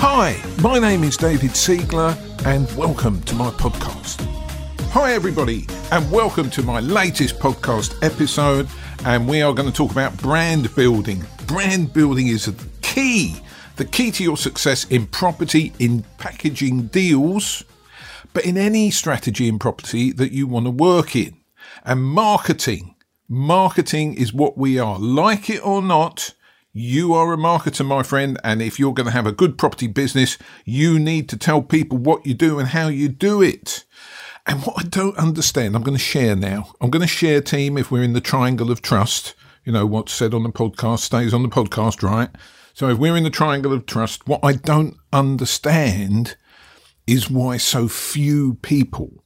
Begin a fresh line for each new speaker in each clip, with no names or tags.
Hi, my name is David Siegler, and welcome to my podcast. Hi, everybody, and welcome to my latest podcast episode. And we are going to talk about brand building. Brand building is the key, the key to your success in property, in packaging deals, but in any strategy in property that you want to work in. And marketing, marketing is what we are. Like it or not, you are a marketer, my friend, and if you're going to have a good property business, you need to tell people what you do and how you do it. And what I don't understand, I'm going to share now. I'm going to share, team, if we're in the triangle of trust. You know, what's said on the podcast stays on the podcast, right? So if we're in the triangle of trust, what I don't understand is why so few people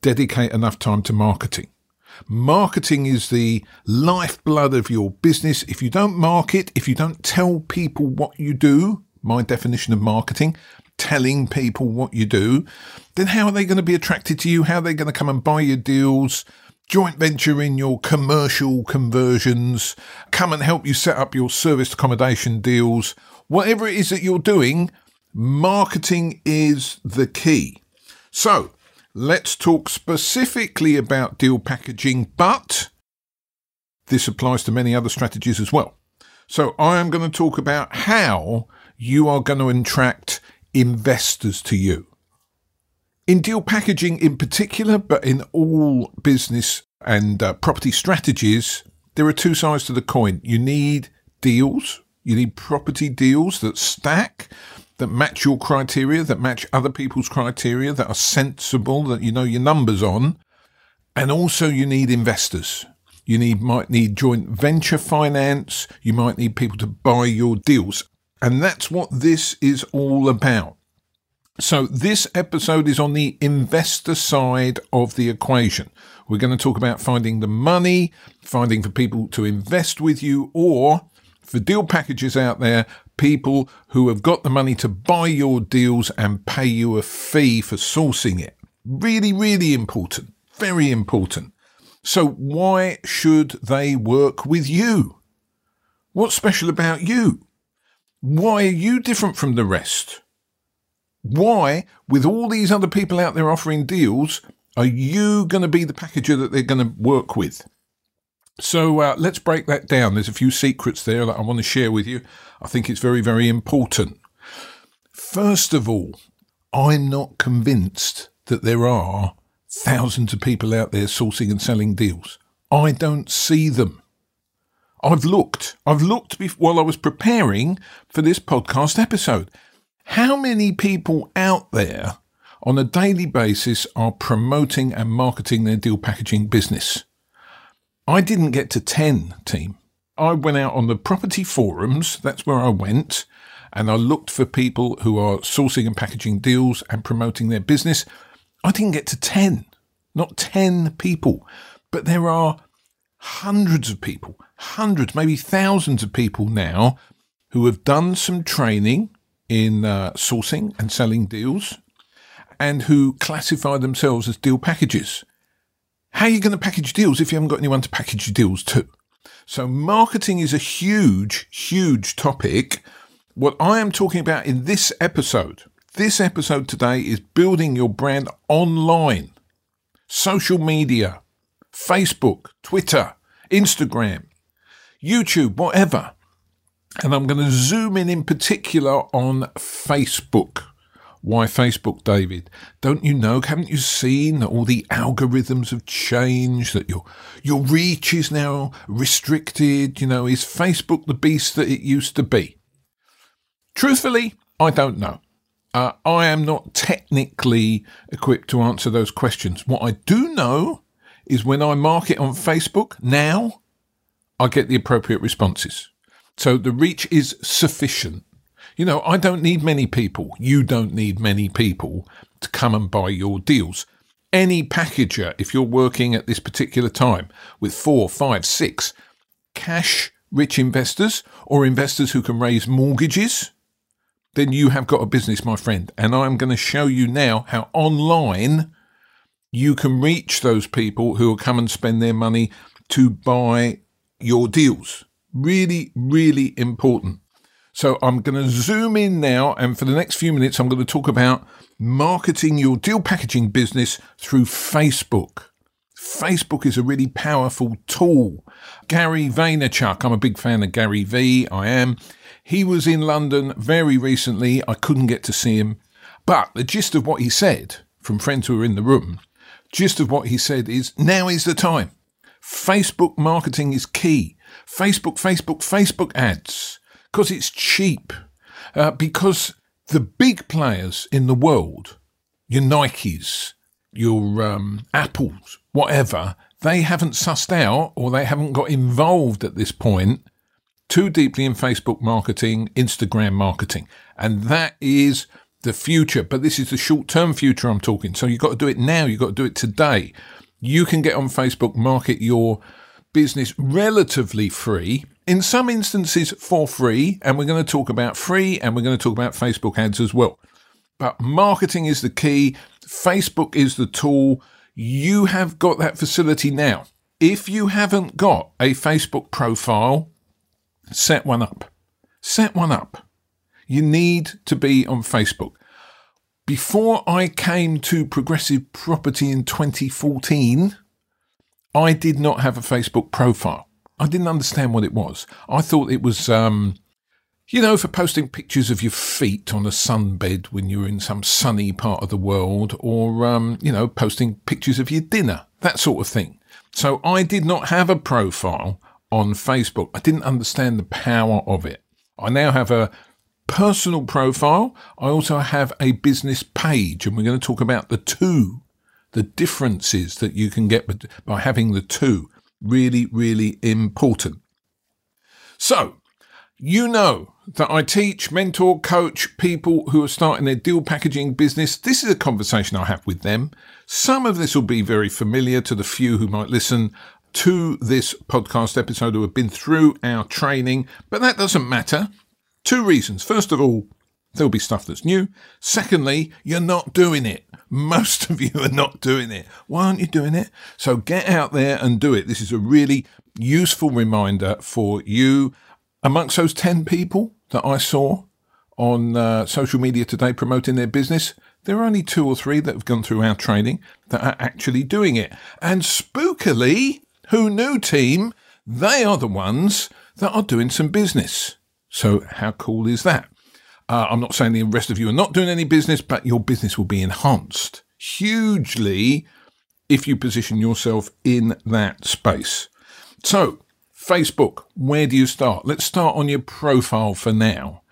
dedicate enough time to marketing. Marketing is the lifeblood of your business. If you don't market, if you don't tell people what you do, my definition of marketing, telling people what you do, then how are they going to be attracted to you? How are they going to come and buy your deals? Joint venture in your commercial conversions, come and help you set up your service accommodation deals. Whatever it is that you're doing, marketing is the key. So, Let's talk specifically about deal packaging, but this applies to many other strategies as well. So I am going to talk about how you are going to attract investors to you. In deal packaging in particular, but in all business and uh, property strategies, there are two sides to the coin. You need deals, you need property deals that stack, that match your criteria, that match other people's criteria, that are sensible, that you know your numbers on. And also you need investors. You need might need joint venture finance. You might need people to buy your deals. And that's what this is all about. So this episode is on the investor side of the equation. We're going to talk about finding the money, finding for people to invest with you, or for deal packages out there people who have got the money to buy your deals and pay you a fee for sourcing it. Really, really important. Very important. So why should they work with you? What's special about you? Why are you different from the rest? Why, with all these other people out there offering deals, are you going to be the packager that they're going to work with? So uh, let's break that down. There's a few secrets there that I want to share with you. I think it's very, very important. First of all, I'm not convinced that there are thousands of people out there sourcing and selling deals. I don't see them. I've looked. I've looked while I was preparing for this podcast episode. How many people out there on a daily basis are promoting and marketing their deal packaging business? I didn't get to 10, team. I went out on the property forums, that's where I went, and I looked for people who are sourcing and packaging deals and promoting their business. I didn't get to 10, not 10 people, but there are hundreds of people, hundreds, maybe thousands of people now who have done some training in uh, sourcing and selling deals and who classify themselves as deal packages. How are you going to package deals if you haven't got anyone to package your deals to? So marketing is a huge, huge topic. What I am talking about in this episode, this episode today is building your brand online, social media, Facebook, Twitter, Instagram, YouTube, whatever. And I'm going to zoom in in particular on Facebook. Why Facebook, David? Don't you know? Haven't you seen that all the algorithms have changed? That your your reach is now restricted. You know, is Facebook the beast that it used to be? Truthfully, I don't know. Uh, I am not technically equipped to answer those questions. What I do know is when I market on Facebook now, I get the appropriate responses. So the reach is sufficient. You know, I don't need many people. You don't need many people to come and buy your deals. Any packager, if you're working at this particular time with four, five, six cash rich investors or investors who can raise mortgages, then you have got a business, my friend. And I'm going to show you now how online you can reach those people who will come and spend their money to buy your deals. Really, really important. So I'm going to zoom in now, and for the next few minutes, I'm going to talk about marketing your deal packaging business through Facebook. Facebook is a really powerful tool. Gary Vaynerchuk, I'm a big fan of Gary V, I am. He was in London very recently. I couldn't get to see him. But the gist of what he said from friends who were in the room, gist of what he said is now is the time. Facebook marketing is key. Facebook, Facebook, Facebook ads. Because it's cheap. Uh, because the big players in the world, your Nikes, your um, Apples, whatever, they haven't sussed out or they haven't got involved at this point too deeply in Facebook marketing, Instagram marketing. And that is the future. But this is the short term future I'm talking. So you've got to do it now. You've got to do it today. You can get on Facebook, market your business relatively free. In some instances, for free. And we're going to talk about free and we're going to talk about Facebook ads as well. But marketing is the key. Facebook is the tool. You have got that facility now. If you haven't got a Facebook profile, set one up. Set one up. You need to be on Facebook. Before I came to Progressive Property in 2014, I did not have a Facebook profile. I didn't understand what it was. I thought it was, um, you know, for posting pictures of your feet on a sunbed when you're in some sunny part of the world, or, um, you know, posting pictures of your dinner, that sort of thing. So I did not have a profile on Facebook. I didn't understand the power of it. I now have a personal profile. I also have a business page, and we're going to talk about the two, the differences that you can get by having the two. Really, really important. So, you know that I teach, mentor, coach people who are starting their deal packaging business. This is a conversation I have with them. Some of this will be very familiar to the few who might listen to this podcast episode who have been through our training, but that doesn't matter. Two reasons. First of all, there'll be stuff that's new. Secondly, you're not doing it. Most of you are not doing it. Why aren't you doing it? So get out there and do it. This is a really useful reminder for you. Amongst those 10 people that I saw on uh, social media today promoting their business, there are only two or three that have gone through our training that are actually doing it. And spookily, who knew team? They are the ones that are doing some business. So, how cool is that? Uh, I'm not saying the rest of you are not doing any business, but your business will be enhanced hugely if you position yourself in that space. So, Facebook, where do you start? Let's start on your profile for now.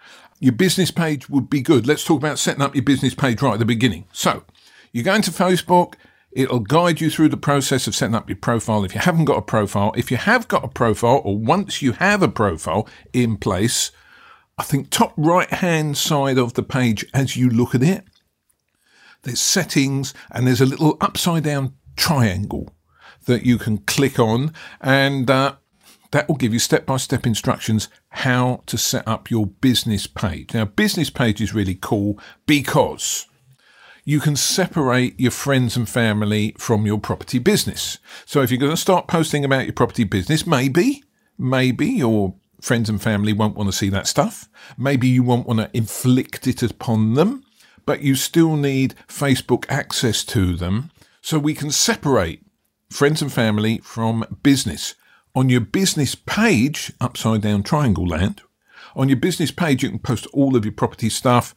Your business page would be good. Let's talk about setting up your business page right at the beginning. So, you go into Facebook, It'll guide you through the process of setting up your profile if you haven't got a profile. If you have got a profile, or once you have a profile in place, I think top right hand side of the page as you look at it, there's settings and there's a little upside down triangle that you can click on, and uh, that will give you step by step instructions how to set up your business page. Now, business page is really cool because you can separate your friends and family from your property business. So if you're going to start posting about your property business, maybe, maybe your friends and family won't want to see that stuff. Maybe you won't want to inflict it upon them, but you still need Facebook access to them. So we can separate friends and family from business. On your business page, upside down triangle land, on your business page, you can post all of your property stuff.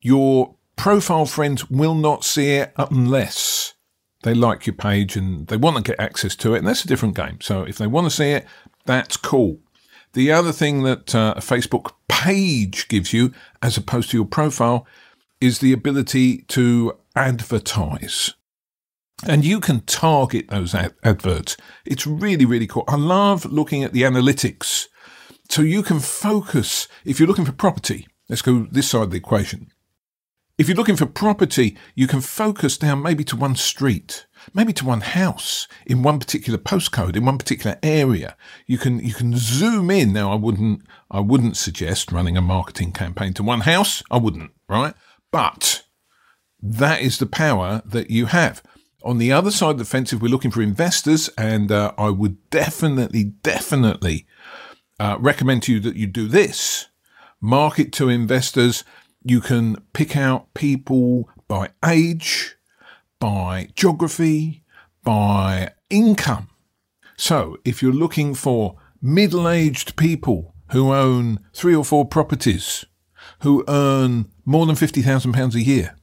Your profile friends will not see it unless they like your page and they want to get access to it. And that's a different game. So if they want to see it, that's cool. The other thing that uh, a Facebook page gives you, as opposed to your profile, is the ability to advertise. And you can target those ad- adverts. It's really, really cool. I love looking at the analytics. So you can focus, if you're looking for property, let's go this side of the equation. If you're looking for property, you can focus down maybe to one street, maybe to one house in one particular postcode, in one particular area. You can you can zoom in. Now I wouldn't I wouldn't suggest running a marketing campaign to one house. I wouldn't, right? But that is the power that you have. On the other side of the fence, if we're looking for investors, and uh, I would definitely, definitely uh, recommend to you that you do this market to investors. You can pick out people by age, by geography, by income. So if you're looking for middle aged people who own three or four properties, who earn more than £50,000 a year,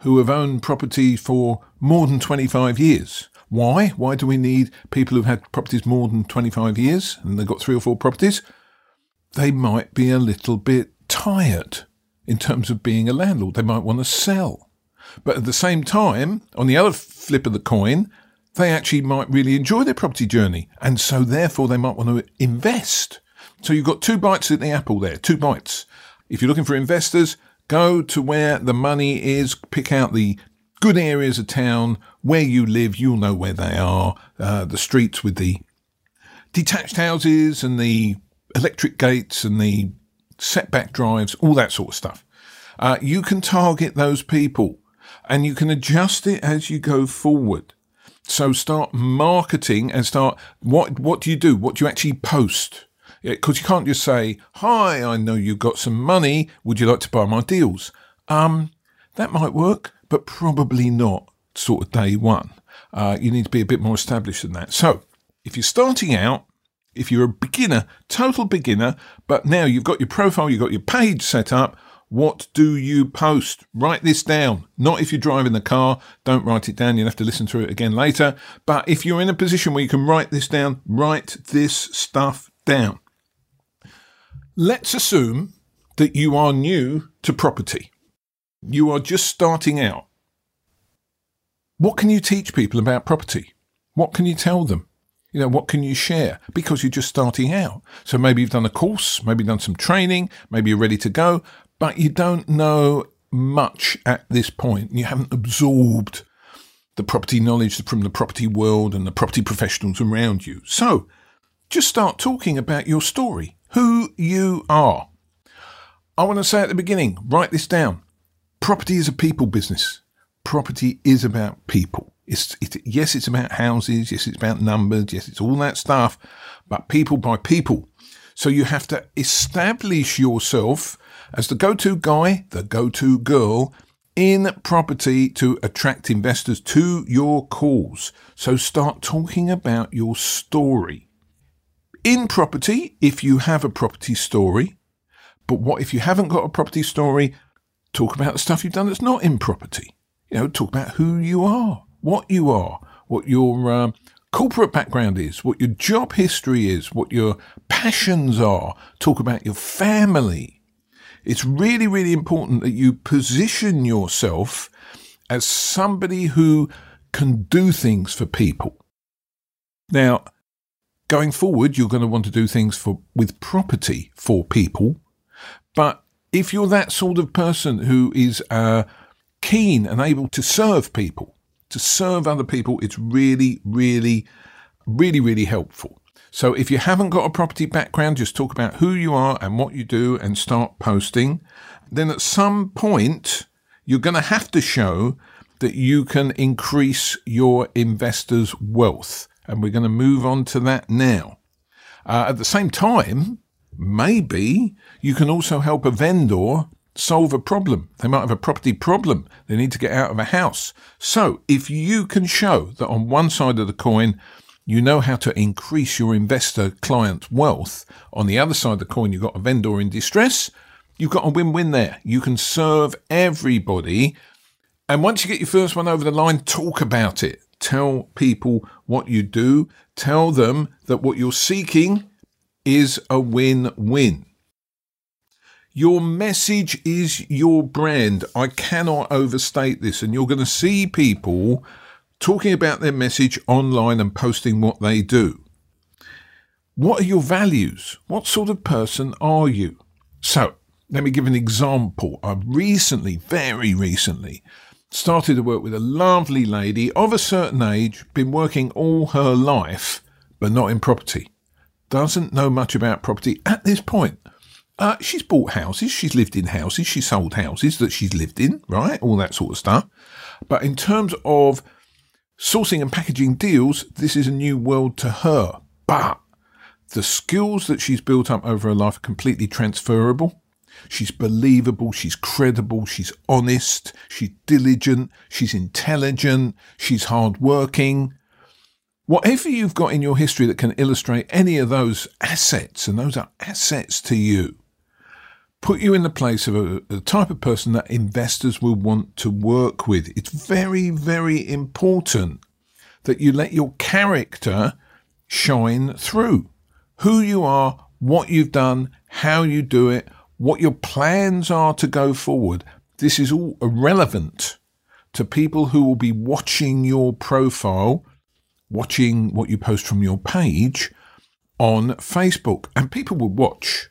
who have owned property for more than 25 years. Why? Why do we need people who've had properties more than 25 years and they've got three or four properties? They might be a little bit tired in terms of being a landlord. They might want to sell. But at the same time, on the other flip of the coin, they actually might really enjoy their property journey. And so therefore they might want to invest. So you've got two bites at the apple there, two bites. If you're looking for investors, go to where the money is, pick out the good areas of town where you live, you'll know where they are, uh, the streets with the detached houses and the electric gates and the setback drives, all that sort of stuff. Uh, you can target those people and you can adjust it as you go forward. So start marketing and start what what do you do? What do you actually post? Because you can't just say, "Hi, I know you've got some money. Would you like to buy my deals?" Um, that might work, but probably not. Sort of day one. Uh, you need to be a bit more established than that. So, if you're starting out, if you're a beginner, total beginner, but now you've got your profile, you've got your page set up, what do you post? Write this down. Not if you're driving the car, don't write it down. You'll have to listen to it again later. But if you're in a position where you can write this down, write this stuff down. Let's assume that you are new to property. You are just starting out. What can you teach people about property? What can you tell them? You know, what can you share? Because you're just starting out. So maybe you've done a course, maybe done some training, maybe you're ready to go, but you don't know much at this point. You haven't absorbed the property knowledge from the property world and the property professionals around you. So just start talking about your story, who you are. I want to say at the beginning, write this down. Property is a people business. Property is about people. It's, it, yes, it's about houses. Yes, it's about numbers. Yes, it's all that stuff, but people by people. So you have to establish yourself as the go to guy, the go to girl in property to attract investors to your calls. So start talking about your story. In property, if you have a property story, but what if you haven't got a property story? Talk about the stuff you've done that's not in property. You know, talk about who you are, what you are, what your uh, corporate background is, what your job history is, what your passions are. Talk about your family it's really, really important that you position yourself as somebody who can do things for people. Now, going forward, you're going to want to do things for with property for people, but if you're that sort of person who is uh, keen and able to serve people, to serve other people, it's really, really, really, really helpful. So if you haven't got a property background, just talk about who you are and what you do and start posting. Then at some point, you're going to have to show that you can increase your investors' wealth. And we're going to move on to that now. Uh, at the same time, maybe you can also help a vendor solve a problem. They might have a property problem. They need to get out of a house. So if you can show that on one side of the coin, you know how to increase your investor client wealth. On the other side of the coin, you've got a vendor in distress. You've got a win win there. You can serve everybody. And once you get your first one over the line, talk about it. Tell people what you do. Tell them that what you're seeking is a win win. Your message is your brand. I cannot overstate this. And you're going to see people talking about their message online and posting what they do. What are your values? What sort of person are you? So, let me give an example. I've recently, very recently, started to work with a lovely lady of a certain age, been working all her life, but not in property. Doesn't know much about property at this point. Uh, she's bought houses, she's lived in houses, she's sold houses that she's lived in, right? All that sort of stuff. But in terms of Sourcing and packaging deals, this is a new world to her. But the skills that she's built up over her life are completely transferable. she's believable, she's credible, she's honest, she's diligent, she's intelligent, she's hardworking. Whatever you've got in your history that can illustrate any of those assets, and those are assets to you, put you in the place of a, type of person that investors will want to work with. It's very, very important that you let your character shine through. Who you are, what you've done, how you do it, what your plans are to go forward. This is all irrelevant to people who will be watching your profile, watching what you post from your page on Facebook. And people will watch.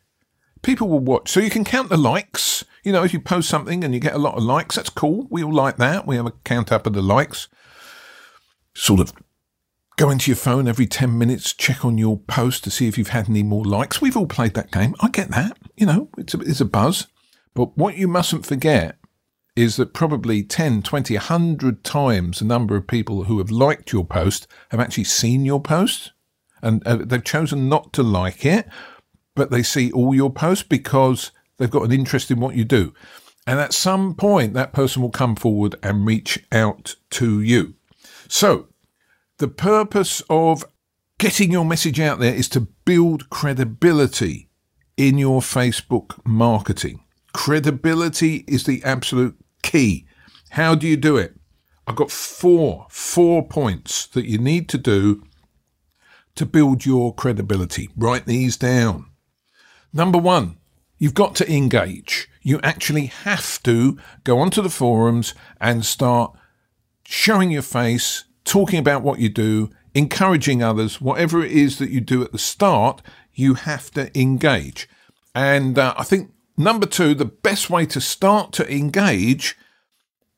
People will watch. So you can count the likes. You know, if you post something and you get a lot of likes, that's cool. We all like that. We have a count up of the likes. Sort of Go into your phone every 10 minutes, check on your post to see if you've had any more likes. We've all played that game. I get that. You know, it's a, it's a buzz. But what you mustn't forget is that probably 10, 20, 100 times the number of people who have liked your post have actually seen your post. And uh, they've chosen not to like it, but they see all your posts because they've got an interest in what you do. And at some point, that person will come forward and reach out to you. So the purpose of getting your message out there is to build credibility in your Facebook marketing. Credibility is the absolute key. How do you do it? I've got four, four points that you need to do to build your credibility. Write these down. Number one, you've got to engage. You actually have to go onto the forums and start showing your face, talking about what you do, encouraging others, whatever it is that you do at the start, you have to engage. And uh, I think number two, the best way to start to engage,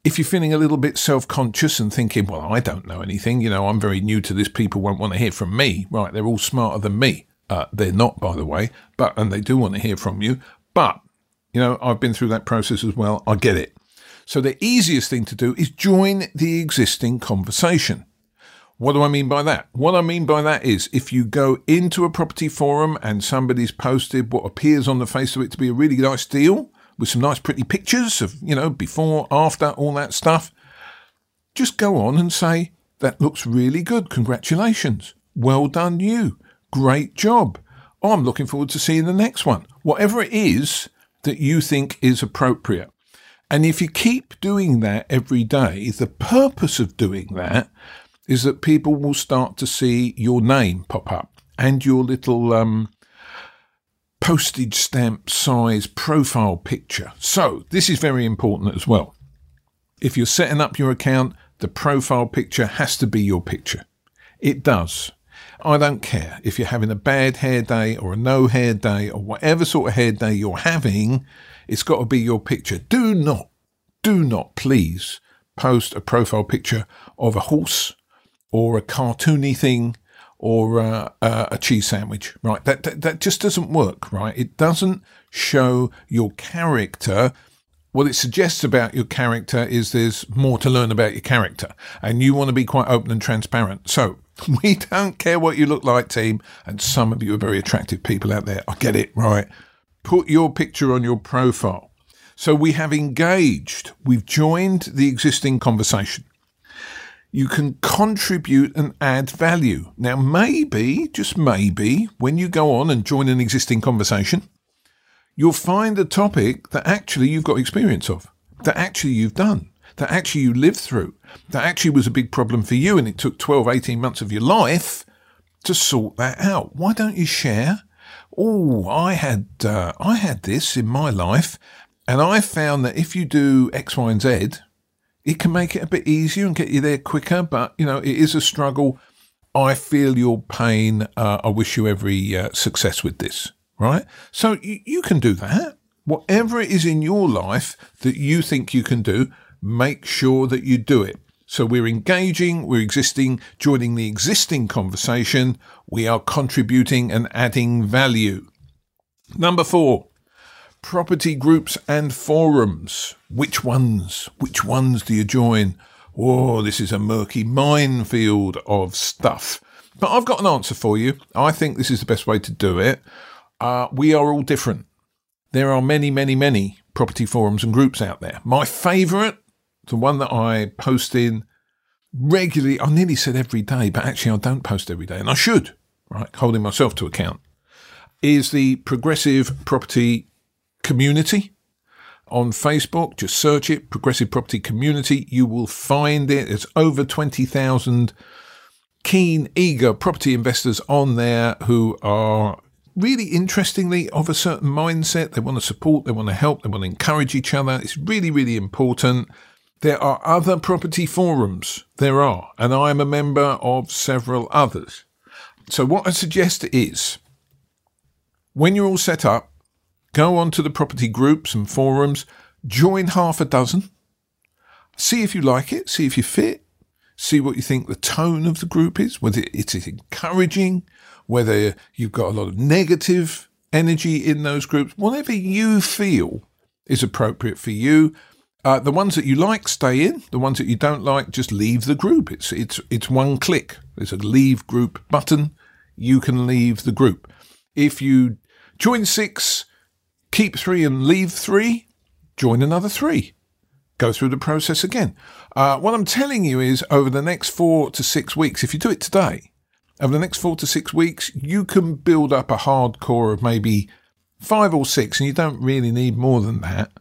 if you're feeling a little bit self conscious and thinking, well, I don't know anything, you know, I'm very new to this, people won't want to hear from me. Right, they're all smarter than me. Uh, they're not, by the way, but and they do want to hear from you. But you know, I've been through that process as well. I get it. So the easiest thing to do is join the existing conversation. What do I mean by that? What I mean by that is if you go into a property forum and somebody's posted what appears on the face of it to be a really nice deal with some nice pretty pictures of, you know, before, after, all that stuff, just go on and say, that looks really good. Congratulations. Well done, you. Great job. Oh, I'm looking forward to seeing the next one. Whatever it is that you think is appropriate. And if you keep doing that every day, the purpose of doing that is that people will start to see your name pop up and your little um, postage stamp size profile picture. So, this is very important as well. If you're setting up your account, the profile picture has to be your picture. It does. I don't care if you're having a bad hair day or a no hair day or whatever sort of hair day you're having, it's got to be your picture. Do not do not please post a profile picture of a horse or a cartoony thing or uh, uh, a cheese sandwich, right? That, that, that just doesn't work, right? It doesn't show your character. What it suggests about your character is there's more to learn about your character, and you want to be quite open and transparent. So we don't care what you look like, team. And some of you are very attractive people out there. I get it, right? Put your picture on your profile. So we have engaged, we've joined the existing conversation. You can contribute and add value. Now, maybe, just maybe, when you go on and join an existing conversation, you'll find a topic that actually you've got experience of, that actually you've done, that actually you lived through, that actually was a big problem for you and it took 12, 18 months of your life to sort that out. Why don't you share? Oh, I had uh, I had this in my life, and I found that if you do X, Y, and Z, it can make it a bit easier and get you there quicker. But, you know, it is a struggle. I feel your pain. Uh, I wish you every uh, success with this, right? So you, you can do that. Whatever it is in your life that you think you can do, make sure that you do it. So we're engaging, we're existing, joining the existing conversation, we are contributing and adding value. Number four, property groups and forums. Which ones? Which ones do you join? Oh, this is a murky minefield of stuff. But I've got an answer for you. I think this is the best way to do it. Uh, we are all different. there are many, many, many property forums and groups out there. My favourite, the one that I post in regularly, I nearly said every day, but actually I don't post every day, and I should, right? Holding myself to account, is the Progressive Property Community on Facebook. Just search it, Progressive Property Community. You will find it. It's over 20,000 keen, eager property investors on there who are really interestingly of a certain mindset. They want to support, they want to help, they want to encourage each other. It's really, really important. There are other property forums. There are, and I am a member of several others. So, what I suggest is when you're all set up, Go onto the property groups and forums, join half a dozen, see if you like it, see if you fit, see what you think the tone of the group is, whether it is encouraging, whether you've got a lot of negative energy in those groups, whatever you feel is appropriate for you. Uh, the ones that you like, stay in. The ones that you don't like, just leave the group. It's it's it's one click. There's a leave group button. You can leave the group. If you join six, keep three and leave three, join another three. Go through the process again. Uh, what I'm telling you is over the next four to six weeks, if you do it today, over the next four to six weeks, you can build up a hardcore of maybe five or six, and you don't really need more than that.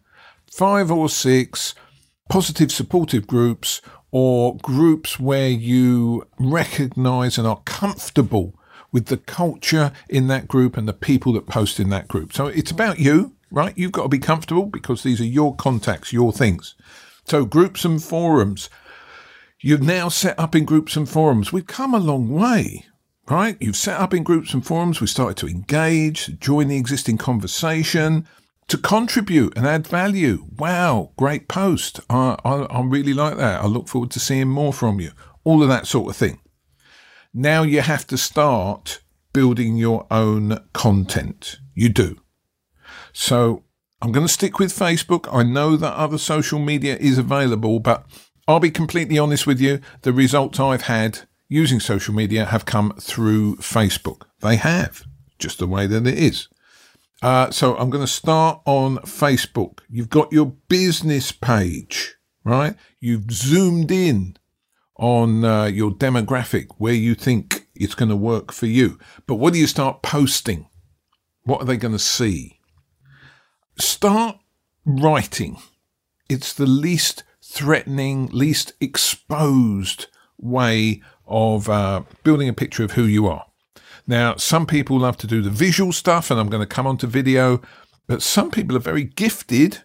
Five or six positive supportive groups or groups where you recognize and are comfortable with the culture in that group and the people that post in that group. So it's about you, right? You've got to be comfortable because these are your contacts, your things. So groups and forums. You've now set up in groups and forums. We've come a long way, right? You've set up in groups and forums. We started to engage, join the existing conversation, to contribute and add value. Wow, great post. I, I, I really like that. I look forward to seeing more from you. All of that sort of thing. Now you have to start building your own content. You do. So I'm going to stick with Facebook. I know that other social media is available, but I'll be completely honest with you. The results I've had using social media have come through Facebook. They have, just the way that it is. Uh, so I'm going to start on Facebook. You've got your business page, right? You've zoomed in on uh, your demographic where you think it's going to work for you. But what do you start posting? What are they going to see? Start writing. It's the least threatening, least exposed way of uh, building a picture of who you are. Now, some people love to do the visual stuff, and I'm going to come on to video, but some people are very gifted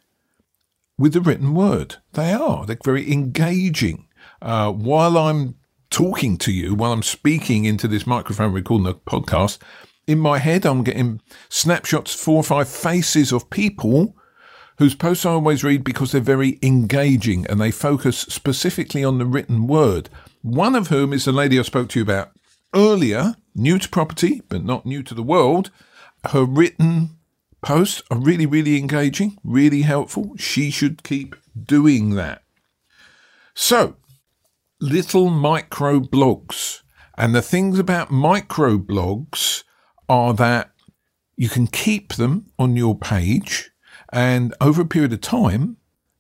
with the written word. They are. They're very engaging uh, while I'm talking to you, while I'm speaking into this microphone, recording the podcast, in my head, I'm getting snapshots, four or five faces of people whose posts I always read because they're very engaging and they focus specifically on the written word. One of whom is the lady I spoke to you about earlier, new to property, but not new to the world. Her written posts are really, really engaging, really helpful. She should keep doing that. So, little micro blogs. And the things about micro blogs are that you can keep them on your page, and over a period of time,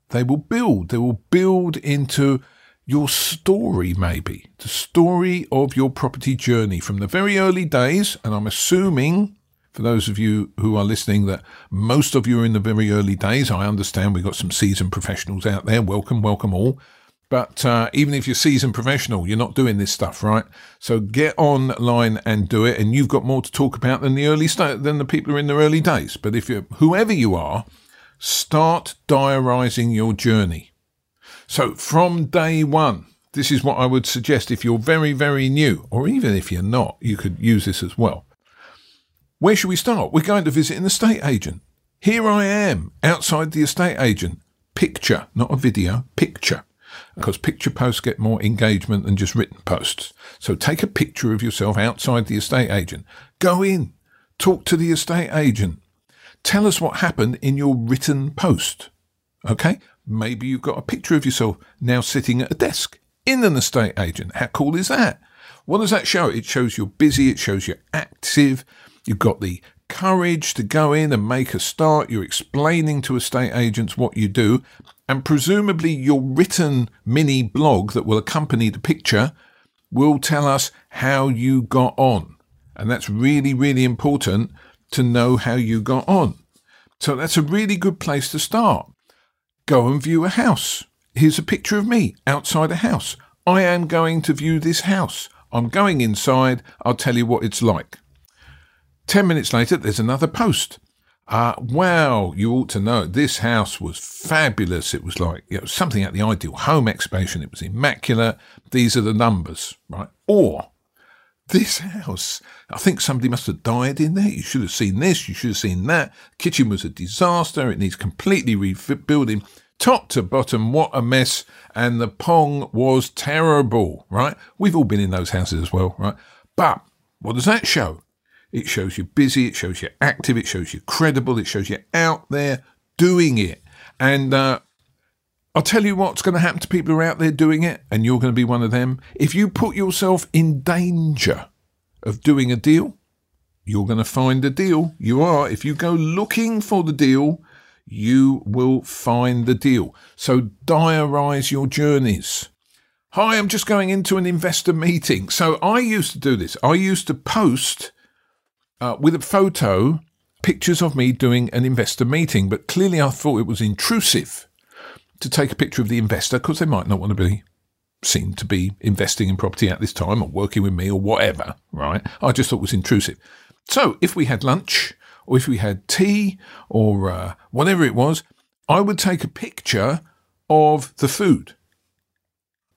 they will build. They will build into your story, maybe the story of your property journey from the very early days. And I'm assuming, for those of you who are listening, that most of you are in the very early days. I understand we've got some seasoned professionals out there. Welcome, welcome all. But uh, even if you're seasoned professional, you're not doing this stuff, right? So get online and do it, and you've got more to talk about than the early st- than the people who are in their early days. But if you're whoever you are, start diarising your journey. So from day one, this is what I would suggest if you're very very new, or even if you're not, you could use this as well. Where should we start? We're going to visit an estate agent. Here I am outside the estate agent. Picture, not a video, picture because picture posts get more engagement than just written posts. So take a picture of yourself outside the estate agent. Go in, talk to the estate agent. Tell us what happened in your written post. Okay? Maybe you've got a picture of yourself now sitting at a desk in an estate agent. How cool is that? What does that show? It shows you're busy, it shows you're active, you've got the courage to go in and make a start. You're explaining to estate agents what you do. And presumably, your written mini blog that will accompany the picture will tell us how you got on. And that's really, really important to know how you got on. So that's a really good place to start. Go and view a house. Here's a picture of me outside a house. I am going to view this house. I'm going inside. I'll tell you what it's like. Ten minutes later, there's another post. Uh, wow, you ought to know this house was fabulous. It was like you know, something at the ideal home exhibition. It was immaculate. These are the numbers, right? Or this house, I think somebody must have died in there. You should have seen this. You should have seen that. Kitchen was a disaster. It needs completely rebuilding, top to bottom. What a mess! And the pong was terrible, right? We've all been in those houses as well, right? But what does that show? It shows you busy, it shows you active, it shows you credible, it shows you out there doing it. And uh, I'll tell you what's going to happen to people who are out there doing it, and you're going to be one of them. If you put yourself in danger of doing a deal, you're going to find a deal. You are. If you go looking for the deal, you will find the deal. So diarize your journeys. Hi, I'm just going into an investor meeting. So I used to do this. I used to post uh, with a photo pictures of me doing an investor meeting, but clearly I thought it was intrusive to take a picture of the investor because they might not want to be seen to be investing in property at this time or working with me or whatever, right? I just thought it was intrusive. So if we had lunch or if we had tea or uh, whatever it was, I would take a picture of the food.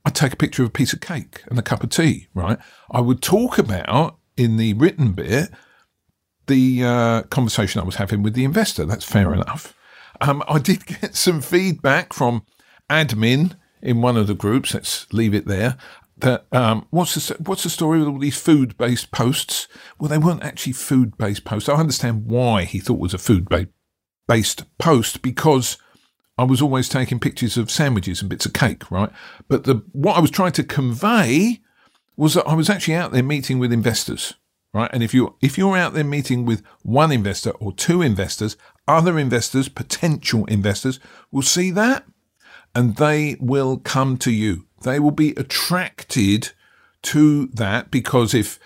I'd take a picture of a piece of cake and a cup of tea, right? I would talk about in the written bit the uh, conversation I was having with the investor. That's fair enough. Um, I did get some feedback from admin in one of the groups. Let's leave it there. That um, what's the what's the story with all these food based posts? Well, they weren't actually food based posts. I understand why he thought was a food based post because I was always taking pictures of sandwiches and bits of cake, right? But the what I was trying to convey was that I was actually out there meeting with investors right? And if you if you're out there meeting with one investor or two investors, other investors, potential investors will see that and they will come to you. They will be attracted to that because if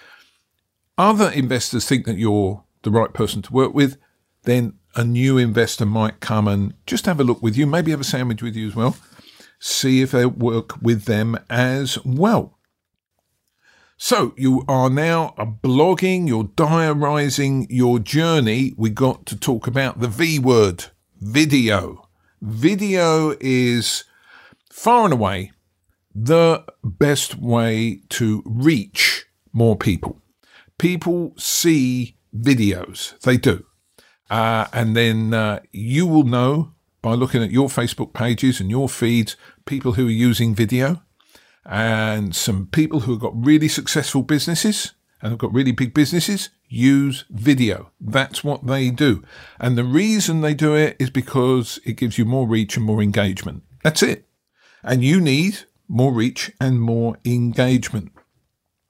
other investors think that you're the right person to work with, then a new investor might come and just have a look with you, maybe have a sandwich with you as well, see if they work with them as well. So you are now blogging, you're diarising your journey. We got to talk about the V word, video. Video is far and away the best way to reach more people. People see videos, they do. Uh, and then uh, you will know by looking at your Facebook pages and your feeds people who are using video and some people who have got really successful businesses and have got really big businesses use video. That's what they do. And the reason they do it is because it gives you more reach and more engagement. That's it. And you need more reach and more engagement.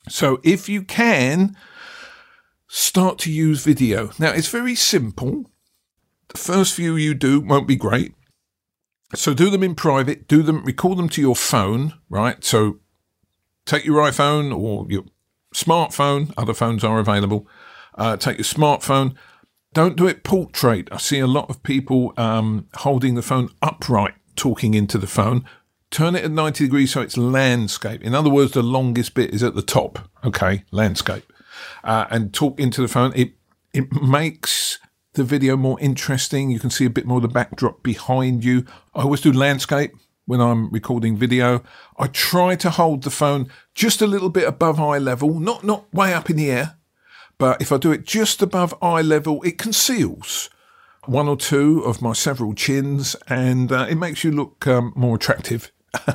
So if you can, start to use video. Now, it's very simple. The first few you do won't be great. So do them in private, do them, record them to your phone, right? So take your iPhone or your smartphone, other phones are available. Uh, take your smartphone. Don't do it portrait. I see a lot of people um, holding the phone upright, talking into the phone. Turn it at 90 degrees so it's landscape. In other words, the longest bit is at the top. Okay, landscape. Uh, and talk into the phone. It, it makes the video more interesting. You can see a bit more of the backdrop behind you. I always do landscape when I'm recording video. I try to hold the phone just a little bit above eye level, not not way up in the air, but if I do it just above eye level, it conceals one or two of my several chins, and uh, it makes you look um, more attractive.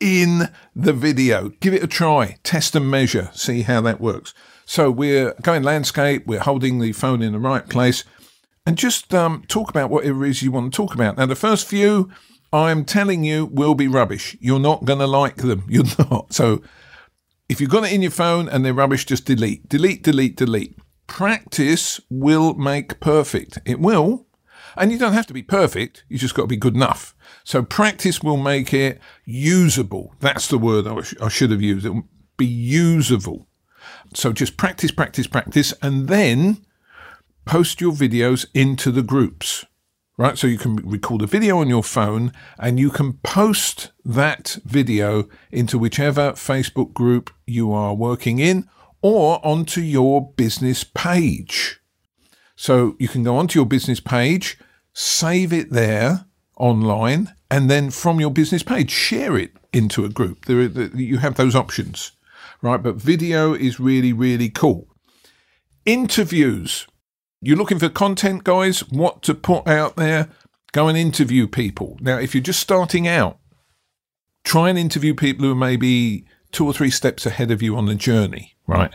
in the video. Give it a try, test and measure, see how that works. So we're going landscape, we're holding the phone in the right place, and just um, talk about whatever it is you want to talk about. Now, the first few, I'm telling you, will be rubbish. You're not going to like them. You're not. So if you've got it in your phone and they're rubbish, just delete, delete, delete, delete. practice will make perfect. It will. And you don't have to be perfect. You just got to be good enough. So practice will make it usable. That's the word I, sh- I should have used. It will be usable. So just practice, practice, practice, and then post your videos into the groups right? So you can record a video on your phone and you can post that video into whichever Facebook group you are working in or onto your business page. So you can go onto your business page, save it there online, and then from your business page, share it into a group. There, you have those options, right? But video is really, really cool. Interviews. You're looking for content, guys, what to put out there? Go and interview people. Now, if you're just starting out, try and interview people who are maybe two or three steps ahead of you on the journey, right?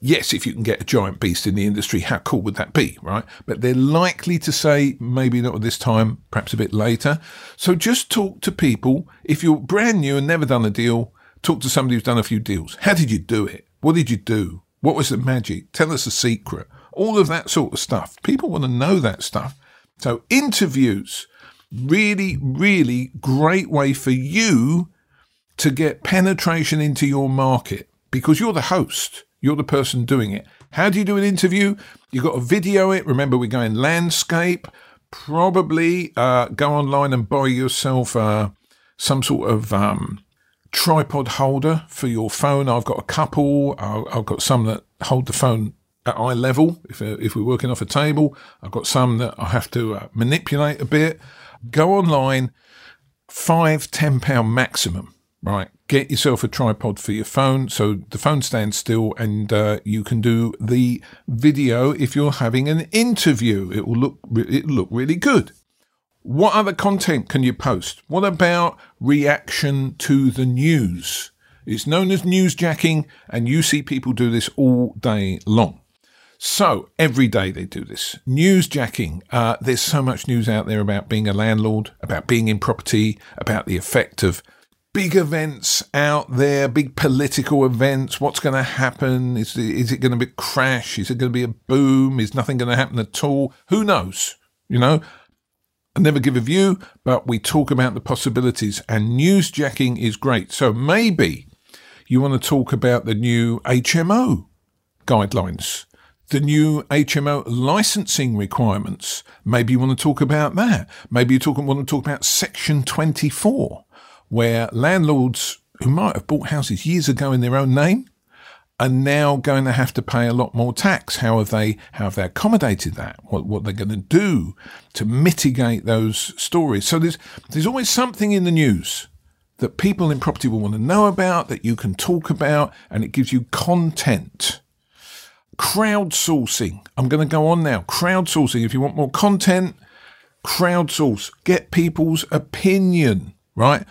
Yes, if you can get a giant beast in the industry, how cool would that be, right? But they're likely to say, maybe not at this time, perhaps a bit later. So just talk to people. If you're brand new and never done a deal, talk to somebody who's done a few deals. How did you do it? What did you do? What was the magic? Tell us a secret all of that sort of stuff. People want to know that stuff. So, interviews, really, really great way for you to get penetration into your market because you're the host, you're the person doing it. How do you do an interview? You've got to video it. Remember, we're going landscape. Probably uh, go online and buy yourself uh, some sort of um, tripod holder for your phone. I've got a couple. I've got some that hold the phone at eye level. If, if we're working off a table, I've got some that I have to uh, manipulate a bit. Go online, five, ten pound maximum, right? Get yourself a tripod for your phone so the phone stands still and uh, you can do the video if you're having an interview. It will look, it look really good. What other content can you post? What about reaction to the news? It's known as newsjacking, and you see people do this all day long. So every day they do this. Newsjacking. Uh, there's so much news out there about being a landlord, about being in property, about the effect of big events out there, big political events. What's going to happen? Is, is it going to be a crash? Is it going to be a boom? Is nothing going to happen at all? Who knows? You know, Never give a view, but we talk about the possibilities, and newsjacking is great. So maybe you want to talk about the new HMO guidelines the new HMO licensing requirements. Maybe you want to talk about that. Maybe you talk, want to talk about Section 24, where landlords who might have bought houses years ago in their own name are now going to have to pay a lot more tax. How have they, how have they accommodated that? What, what they're going to do to mitigate those stories. So there's, there's always something in the news that people in property will want to know about, that you can talk about, and it gives you content crowdsourcing. I'm going to go on now. Crowdsourcing. If you want more content, crowdsource. Get people's opinion, right?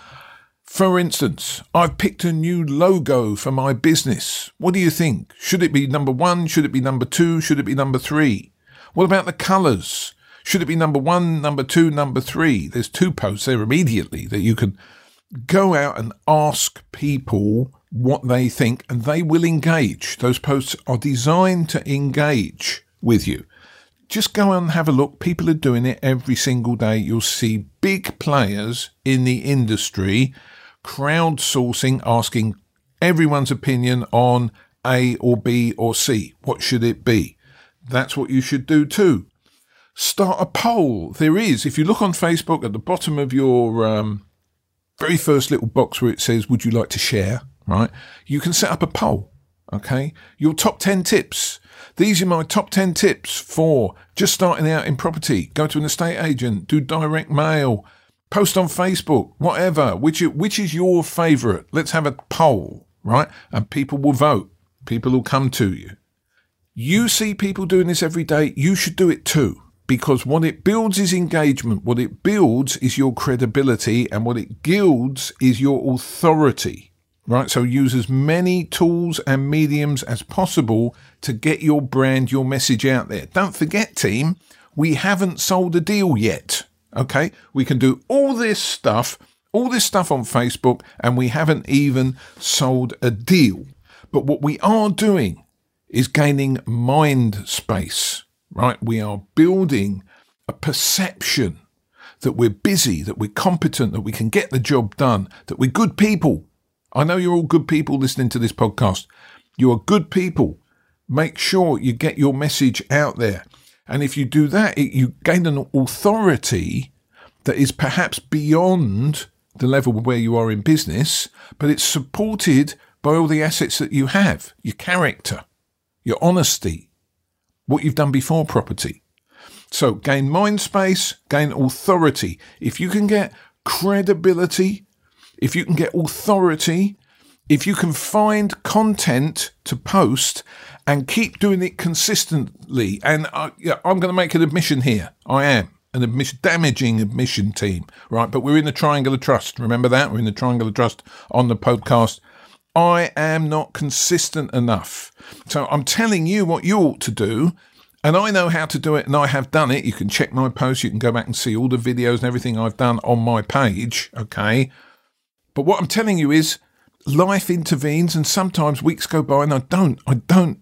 For instance, I've picked a new logo for my business. What do you think? Should it be number one? Should it be number two? Should it be number three? What about the colours? Should it be number one, number two, number three? There's two posts there immediately that you can go out and ask people what they think, and they will engage. Those posts are designed to engage with you. Just go and have a look. People are doing it every single day. You'll see big players in the industry crowdsourcing, asking everyone's opinion on A or B or C. What should it be? That's what you should do too. Start a poll. There is, if you look on Facebook at the bottom of your um, very first little box where it says, Would you like to share? right? You can set up a poll, okay? Your top 10 tips. These are my top 10 tips for just starting out in property. Go to an estate agent, do direct mail, post on Facebook, whatever. Which, which is your favorite? Let's have a poll, right? And people will vote. People will come to you. You see people doing this every day. You should do it too because what it builds is engagement. What it builds is your credibility, and what it gilds is your authority right? So use as many tools and mediums as possible to get your brand, your message out there. Don't forget, team, we haven't sold a deal yet. Okay. We can do all this stuff, all this stuff on Facebook, and we haven't even sold a deal. But what we are doing is gaining mind space, right? We are building a perception that we're busy, that we're competent, that we can get the job done, that we're good people. I know you're all good people listening to this podcast. You are good people. Make sure you get your message out there. And if you do that, it, you gain an authority that is perhaps beyond the level where you are in business, but it's supported by all the assets that you have your character, your honesty, what you've done before property. So gain mind space, gain authority. If you can get credibility, if you can get authority, if you can find content to post and keep doing it consistently, and I, yeah, I'm going to make an admission here. I am an admission, damaging admission team, right? But we're in the Triangle of Trust. Remember that? We're in the Triangle of Trust on the podcast. I am not consistent enough. So I'm telling you what you ought to do and I know how to do it, and I have done it. You can check my posts. You can go back and see all the videos and everything I've done on my page. Okay. But what I'm telling you is life intervenes, and sometimes weeks go by and I don't. I don't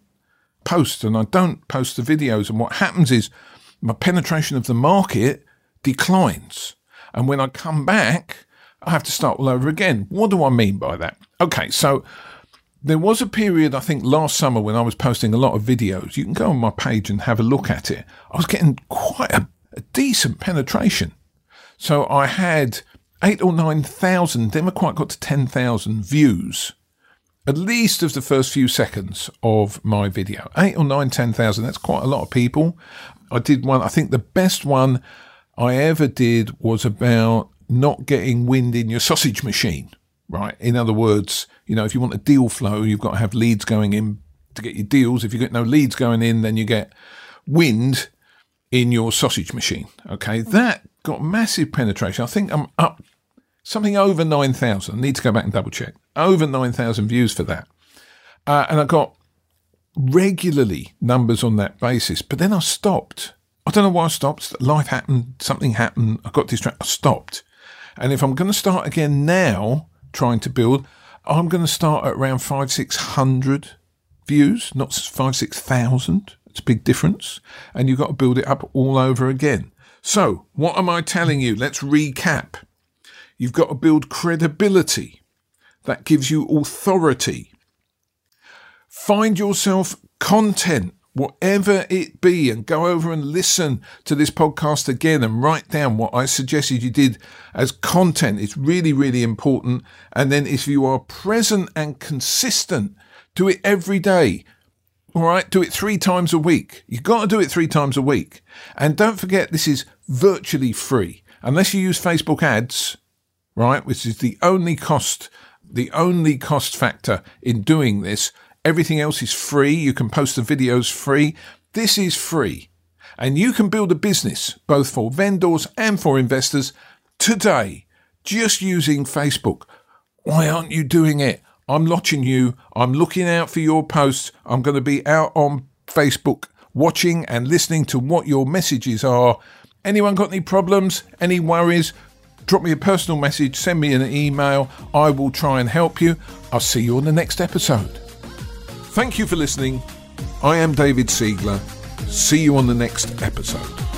post and I don't post the videos. And what happens is my penetration of the market declines. And when I come back, I have to start all over again. What do I mean by that? Okay. So there was a period, I think, last summer when I was posting a lot of videos. You can go on my page and have a look at it. I was getting quite a, a decent penetration. So I had eight or nine thousand, never quite got to 10,000 views, at least of the first few seconds of my video. Eight or nine, 10,000, that's quite a lot of people. I did one, I think the best one I ever did was about not getting wind in your sausage machine right? In other words, you know, if you want a deal flow, you've got to have leads going in to get your deals. If you get no leads going in, then you get wind in your sausage machine. Okay, that got massive penetration. I think I'm up something over 9,000. I need to go back and double check. Over 9,000 views for that. Uh, and I got regularly numbers on that basis, but then I stopped. I don't know why I stopped. Life happened, something happened. I got distracted. I stopped. And if I'm going to start again now, trying to build. I'm going to start at around five, six hundred views, not five, six thousand. It's a big difference. And you've got to build it up all over again. So, what am I telling you? Let's recap. You've got to build credibility. That gives you authority. Find yourself content whatever it be, and go over and listen to this podcast again and write down what I suggested you did as content. It's really, really important. And then if you are present and consistent, do it every day. All right, do it three times a week. You've got to do it three times a week. And don't forget, this is virtually free, unless you use Facebook ads, right, which is the only cost, the only cost factor in doing this Everything else is free. You can post the videos free. This is free. And you can build a business both for vendors and for investors today just using Facebook. Why aren't you doing it? I'm watching you. I'm looking out for your posts. I'm going to be out on Facebook watching and listening to what your messages are. Anyone got any problems, any worries? Drop me a personal message, send me an email. I will try and help you. I'll see you on the next episode. Thank you for listening. I am David Siegler. See you on the next episode.